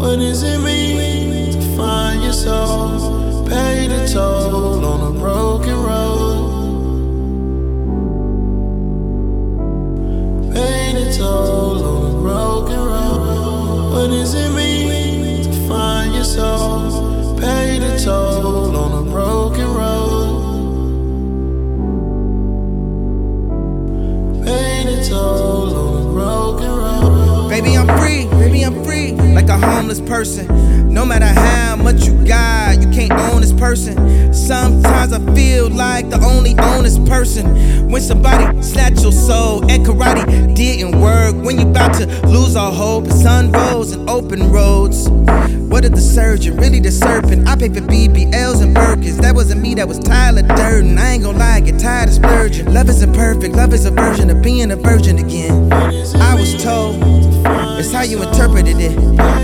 What does it mean to find your soul? Pay the toll on a broken road. Pay the toll on a broken road. What does it mean to find your soul? Pay the toll on a broken road. Pay the toll on a broken road. A homeless person. No matter how much you got, you can't own this person. Sometimes I feel like the only honest person. When somebody snatch your soul and karate didn't work. When you about to lose all hope, sun rose and open roads. What if the surgeon, really the serpent? I pay for BBLs and Birkins. That wasn't me, that was Tyler Durden. I ain't gonna lie, I get tired of splurging. Love isn't perfect, love is a version of being a virgin again. I was told, it's how you interpreted it. Paid.